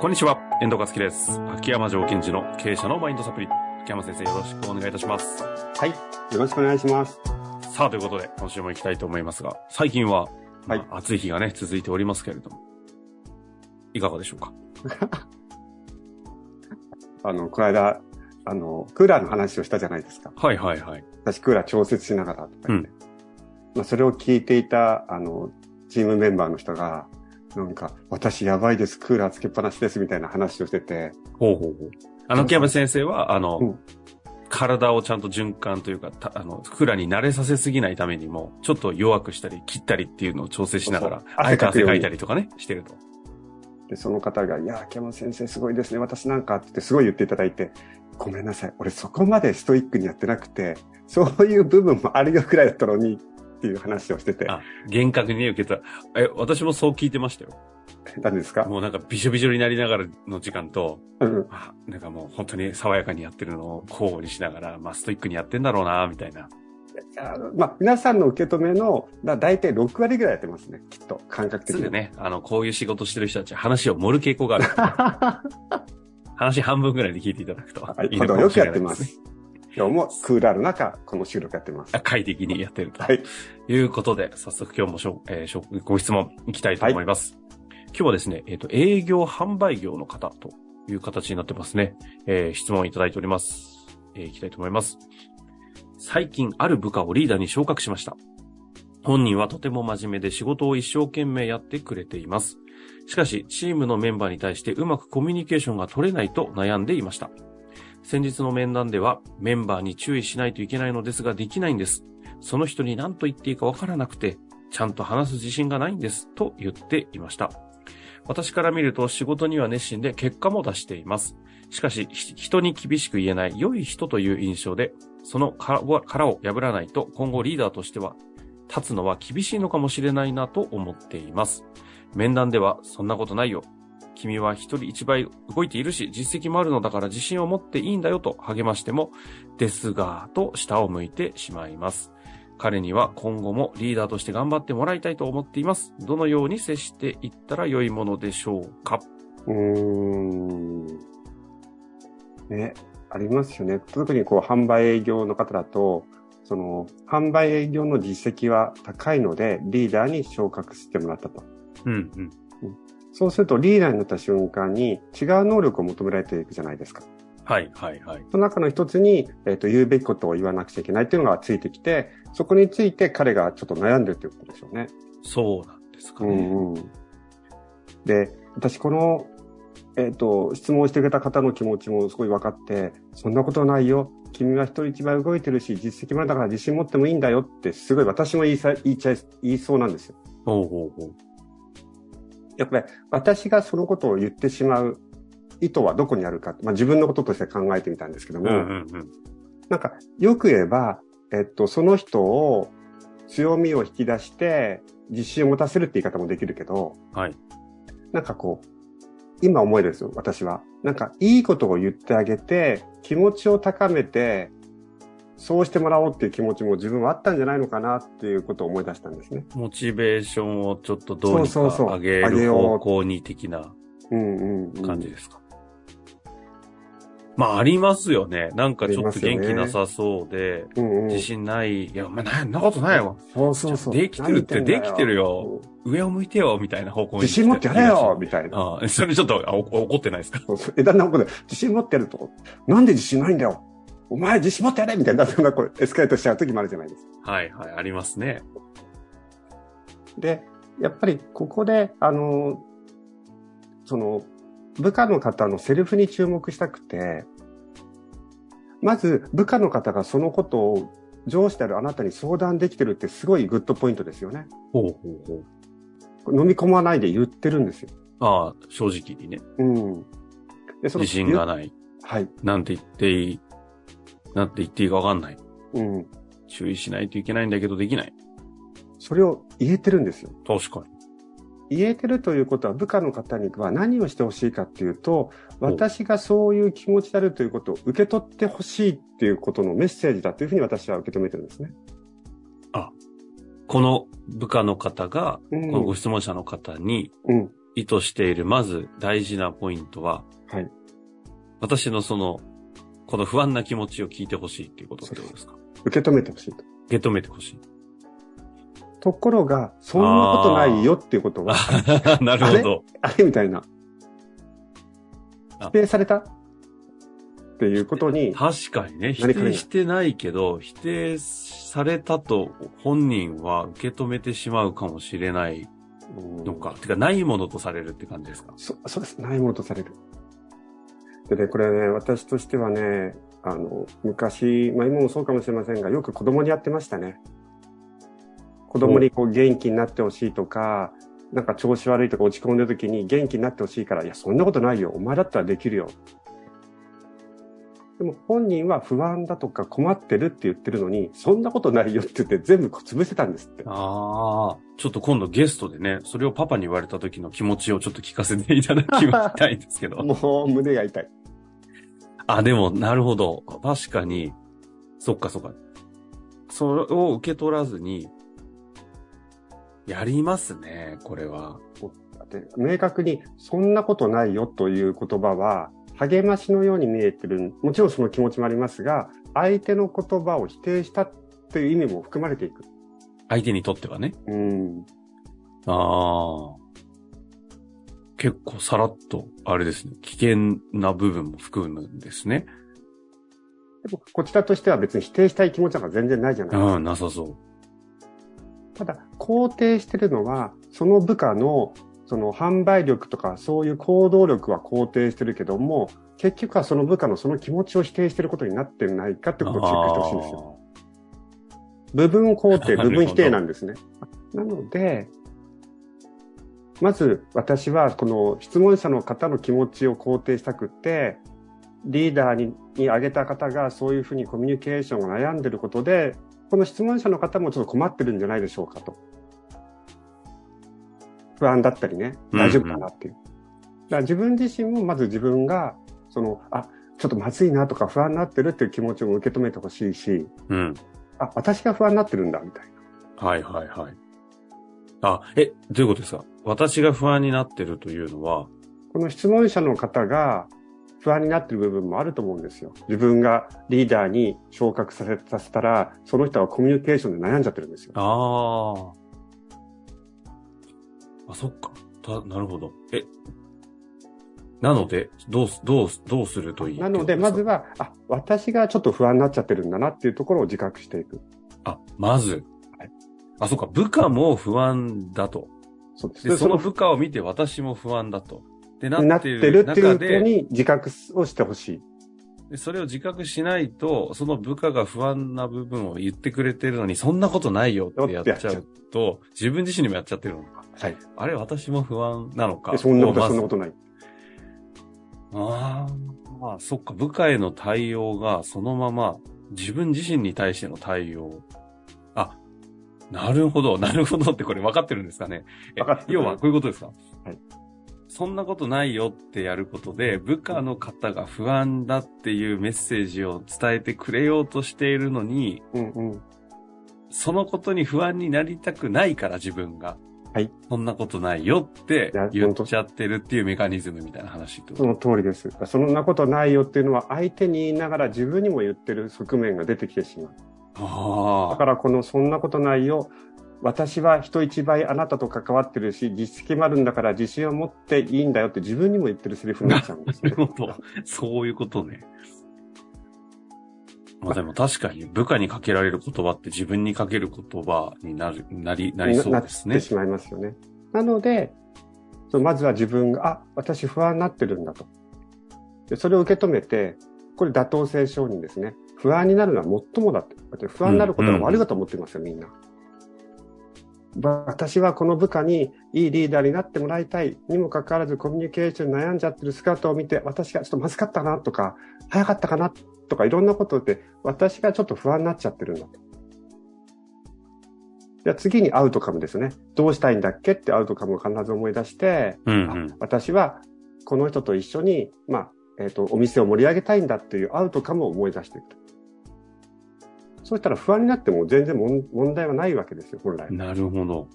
こんにちは、遠藤和樹です。秋山条件時の経営者のマインドサプリ。秋山先生よろしくお願いいたします。はい。よろしくお願いします。さあ、ということで、今週も行きたいと思いますが、最近は、はいまあ暑い日がね、続いておりますけれども、いかがでしょうか？あの、この間、あの、クーラーの話をしたじゃないですか。はいはいはい。私、クーラー調節しながらとか言って。まあ、それを聞いていた、あの、チームメンバーの人が、なんか、私やばいです、クーラーつけっぱなしです、みたいな話をしてて、ほうほうほう。あの、秋山先生は、あの、うん。体をちゃんと循環というか、たあの、クーラーに慣れさせすぎないためにも、ちょっと弱くしたり、切ったりっていうのを調整しながらあえて汗かいたりとかね、してると。で、その方が、いや、秋山先生すごいですね、私なんかって言ってすごい言っていただいて、ごめんなさい、俺そこまでストイックにやってなくて、そういう部分もあるよくらいだったのに、っていう話をしてて、あ厳格にね、受けた。え、私もそう聞いてましたよ。何ですか？もうなんかびしょびしょになりながらの時間と、うん。あなんかもう本当に爽やかにやってるのを交互にしながら、まあストイックにやってんだろうな、みたいな。まあ、皆さんの受け止めの、だ大体6割ぐらいやってますね、きっと、感覚的に。すぐね、あの、こういう仕事してる人たちは話を盛る傾向がある。話半分ぐらいで聞いていただくとはいいいのかもしれないで程よくやってすね。今日もクーラーの中、この収録やってます。あ快適にやってると。はい。いうことで、早速今日もしょ、えーしょご質問いきたいと思います。今日はですね、えっ、と、営業販売業の方という形になってますね。えー質問いただいております。えーいきたいと思います。最近、ある部下をリーダーに昇格しました。本人はとても真面目で仕事を一生懸命やってくれています。しかし、チームのメンバーに対してうまくコミュニケーションが取れないと悩んでいました。先日の面談では、メンバーに注意しないといけないのですが、できないんです。その人に何と言っていいかわからなくて、ちゃんと話す自信がないんです、と言っていました。私から見ると仕事には熱心で結果も出しています。しかし、人に厳しく言えない良い人という印象で、その殻を破らないと今後リーダーとしては立つのは厳しいのかもしれないなと思っています。面談では、そんなことないよ。君は一人一倍動いているし、実績もあるのだから自信を持っていいんだよと励ましても、ですが、と下を向いてしまいます。彼には今後もリーダーとして頑張ってもらいたいと思っています。どのように接していったら良いものでしょうか？うーん。ね、ありますよね。特にこう、販売営業の方だと、その、販売営業の実績は高いので、リーダーに昇格してもらったと。うん、うん。そうすると、リーダーになった瞬間に違う能力を求められていくじゃないですか。はい、はい、はい。その中の一つに、えっ、と、言うべきことを言わなくちゃいけないっていうのがついてきて、そこについて彼がちょっと悩んでるっていうことでしょうね。そうなんですかうね。んうん。で、私この、えっ、と、質問してくれた方の気持ちもすごい分かって、そんなことはないよ。君は人一倍動いてるし、実績もあるんだから自信持ってもいいんだよって、すごい私も言いさ、言いちゃい、言いそうなんですよ。ほうほうほう。やっぱり私がそのことを言ってしまう意図はどこにあるか、まあ自分のこととして考えてみたんですけども、うん、うん、うん。なんか、よく言えば、えっと、その人を強みを引き出して、自信を持たせるって言い方もできるけど、はい。なんかこう、今思えるんですよ、私は。なんか、いいことを言ってあげて、気持ちを高めて、そうしてもらおうっていう気持ちも自分はあったんじゃないのかなっていうことを思い出したんですね。モチベーションをちょっとどうにか上げる方向に的な。感じですか？まあ、ありますよね。なんかちょっと元気なさそうで、うんうん。自信ない。いや、お前な、んなことないわ。そうそうそう。できてるってできてるよ。上を向いてよ、みたいな方向に。自信持ってやれよみたいな。ああ、それちょっと怒ってないですか？そうそう。え、だんだん怒って、自信持ってると。なんで自信ないんだよ。お前自信持ってやれみたいな、そんなこれエスカレートしちゃう時もあるじゃないですか。はいはい、ありますね。で、やっぱりここで、あの、その、部下の方のセルフに注目したくて、まず部下の方がそのことを上司であるあなたに相談できてるってすごいグッドポイントですよね。ほうほうほう。飲み込まないで言ってるんですよ。ああ、正直にね。うん。で、その自信がない。はい。なんて言っていい。なんて言っていいかわかんない。うん。注意しないといけないんだけどできない。それを言えてるんですよ。確かに。言えてるということは部下の方には何をしてほしいかっていうと、私がそういう気持ちであるということを受け取ってほしいっていうことのメッセージだというふうに私は受け止めてるんですね。この部下の方が、うんこのご質問者の方にうん。意図している、まず大事なポイントは、はい。私のその、この不安な気持ちを聞いてほしいっていうことってことですか？受け止めてほしいと。受け止めてほしい。ところが、そんなことないよっていうことは、なるほど。あれ？みたいな。あ否定された？っていうことに、確かにね、否定してないけど、否定されたと本人は受け止めてしまうかもしれないのか。てか、ないものとされるって感じですか？そそうです。ないものとされる。でね、これね、私としてはね、あの、昔、まあ今もそうかもしれませんが、よく子供にやってましたね。子供にこう元気になってほしいとか、なんか調子悪いとか落ち込んでる時に元気になってほしいから、いや、そんなことないよ。お前だったらできるよ。でも本人は不安だとか困ってるって言ってるのに、そんなことないよって言って全部潰せたんですって。ああ。ちょっと今度ゲストでね、それをパパに言われた時の気持ちをちょっと聞かせていただきたいんですけど。もう胸が痛い。あ、でも、なるほど。確かに、そっかそっか。それを受け取らずに、やりますね、これは。明確にそんなことないよという言葉は励ましのように見えてる。もちろんその気持ちもありますが、相手の言葉を否定したっていう意味も含まれていく。相手にとってはね。うん。ああ。結構さらっと、あれですね、危険な部分も含むんですね。でもこちらとしては別に否定したい気持ちなんか全然ないじゃないですか。うん、なさそう。ただ、肯定してるのは、その部下のその販売力とかそういう行動力は肯定してるけども、結局はその部下のその気持ちを否定してることになってないかってことをチェックしてほしいんですよ。部分肯定、部分否定なんですね。なので、まず私はこの質問者の方の気持ちを肯定したくって、リーダーにに挙げた方がそういうふうにコミュニケーションを悩んでることで、この質問者の方もちょっと困ってるんじゃないでしょうかと。不安だったりね、大丈夫かなっていう。だから自分自身もまず自分が、その、あ、ちょっとまずいなとか不安になってるっていう気持ちを受け止めてほしいし、うん。あ、私が不安になってるんだ、みたいな。はいはいはい。あ、え、どういうことですか？私が不安になってるというのは、この質問者の方が不安になってる部分もあると思うんですよ。自分がリーダーに昇格させさせたら、その人はコミュニケーションで悩んじゃってるんですよ。ああ。あ、そっか。た、なるほど。え、なので、どうす、どうす、どうするといいなので、まずは。は、あ、私がちょっと不安になっちゃってるんだなっていうところを自覚していく。あ、まずはい。あ、そっか。部下も不安だと。そうです。で、その部下を見て私も不安だと。で、ななっててるっるっていうに自覚をしてほしい。でそれを自覚しないと、その部下が不安な部分を言ってくれてるのに、そんなことないよってやっちゃうと、自分自身にもやっちゃってるのか。はい。あれ、私も不安なのか。でそんなことまずそんなことない。ああ、まあ、そっか、部下への対応がそのまま自分自身に対しての対応。あ、なるほど、なるほどってこれ分かってるんですかね。か要はこういうことですか？はい。そんなことないよってやることで、部下の方が不安だっていうメッセージを伝えてくれようとしているのに、うんうん。そのことに不安になりたくないから自分が。はい。そんなことないよって言っちゃってるっていうメカニズムみたいな話と？その通りです。そんなことないよっていうのは相手に言いながら自分にも言ってる側面が出てきてしまう。ああ。だからこのそんなことないよ。私は人一倍あなたと関わってるし、実績もあるんだから自信を持っていいんだよって自分にも言ってるセリフになっちゃうんです。ねなる。ほど。そういうことね。まあでも確かに部下にかけられる言葉って自分にかける言葉になる、なり、なりそうですねなって。しまいますよね。なので、そうまずは自分が、あ、私不安になってるんだと。でそれを受け止めて、これ妥当性承認ですね。不安になるのは最もだって。だって不安になることが悪いと思ってますよ、みんな。私はこの部下にいいリーダーになってもらいたいにもかかわらずコミュニケーション悩んじゃってる姿を見て、私がちょっとまずかったなとか、早かったかなとかいろんなことで、私がちょっと不安になっちゃってるんだと。じゃあ次にアウトカムですね。どうしたいんだっけってアウトカムを必ず思い出して、うんうんあ。私はこの人と一緒に、まあ、えっ、と、お店を盛り上げたいんだっていうアウトカムを思い出していくと。そうしたら不安になっても全然問問題はないわけですよ、本来。なるほど。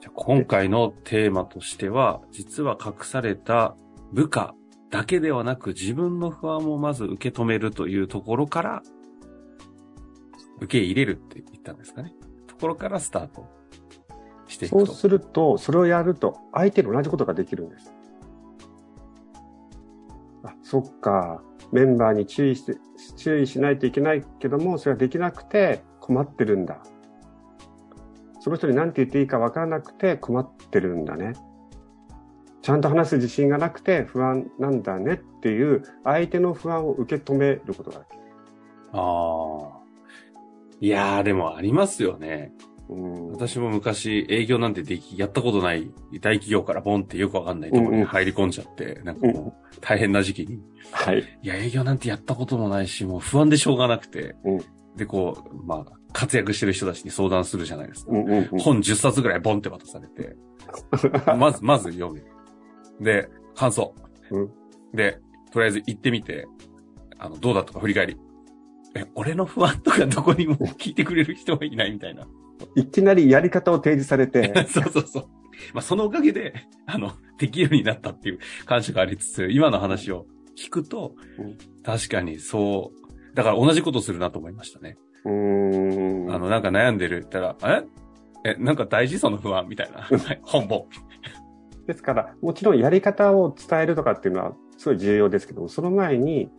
じゃあ今回のテーマとしては、実は隠された部下だけではなく自分の不安をまず受け止めるというところから、受け入れるって言ったんですかね。ところからスタートしていくと。そうすると、それをやると相手に同じことができるんです。あ、そっか。メンバーに注意して、注意しないといけないけども、それができなくて困ってるんだ。その人に何て言っていいか分からなくて困ってるんだね。ちゃんと話す自信がなくて不安なんだねっていう相手の不安を受け止めることができる。ああ。いやー、でもありますよね。うん、私も昔営業なんてでき、やったことない大企業からボンってよくわかんないところに入り込んじゃって、うんうん、なんかもう大変な時期に。はい。いや、営業なんてやったこともないし、もう不安でしょうがなくて。うん、で、こう、まあ、活躍してる人たちに相談するじゃないですか。うんうんうん、本10冊ぐらいボンって渡されて、まず、まず読め。で、感想。うん、で、とりあえず行ってみて、あの、どうだったか振り返り。え、俺の不安とかどこにも聞いてくれる人がいないみたいな。いきなりやり方を提示されて。そうそうそう。まあ、そのおかげで、あの、できるようになったっていう感謝がありつつ、今の話を聞くと、うん、確かにそう、だから同じことするなと思いましたね。うん。あの、なんか悩んでるったら、え？え、なんか大事？その不安みたいな。本本。ですから、もちろんやり方を伝えるとかっていうのはすごい重要ですけども、その前に、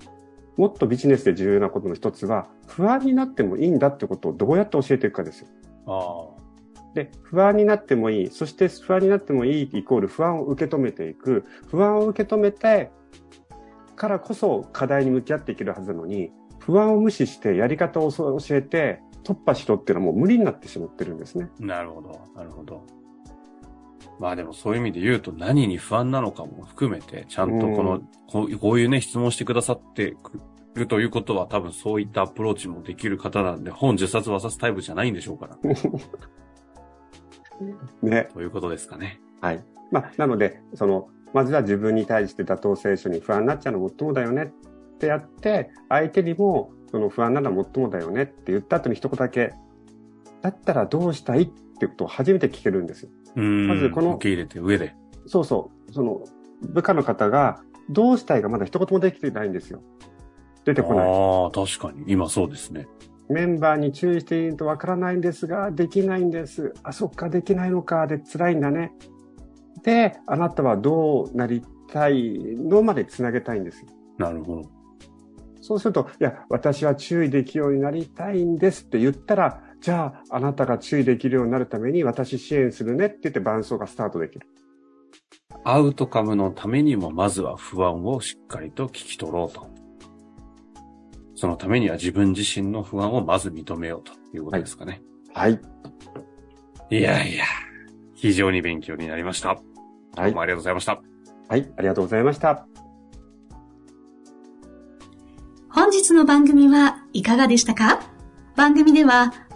もっとビジネスで重要なことの一つは、不安になってもいいんだってことをどうやって教えていくかですよ。あで、不安になってもいい。そして不安になってもいいイコール不安を受け止めていく。不安を受け止めてからこそ課題に向き合っていけるはずなのに、不安を無視してやり方を教えて突破しろっていうのはもう無理になってしまってるんですね。なるほど。なるほど。まあでもそういう意味で言うと何に不安なのかも含めて、ちゃんとこの、こうこういうね、質問してくださってるということは多分そういったアプローチもできる方なんで、本10冊渡すタイプじゃないんでしょうから。ね。ということですかね。はい。まあ、なので、その、まずは自分に対して妥当性書に不安になっちゃうのもっともだよねってやって、相手にも、その不安なのはもっともだよねって言った後に一言だけ、だったらどうしたいってことを初めて聞けるんですよ。まずこの。受け入れて上で。そうそう。その、部下の方が、どうしたいかまだ一言もできてないんですよ。出てこない。ああ、確かに。今そうですね。メンバーに注意しているとわからないんですが、できないんです。あ、そっか、できないのか、で辛いんだね。で、あなたはどうなりたいのまでつなげたいんですなるほど。そうすると、いや、私は注意できるようになりたいんですって言ったら、じゃあ、あなたが注意できるようになるために私支援するねって言って伴奏がスタートできる。アウトカムのためにも、まずは不安をしっかりと聞き取ろうと。そのためには自分自身の不安をまず認めようということですかね。はい。い、やいや、非常に勉強になりました。はい。どうもありがとうございました。はい、ありがとうございました。本日の番組はいかがでしたか？番組では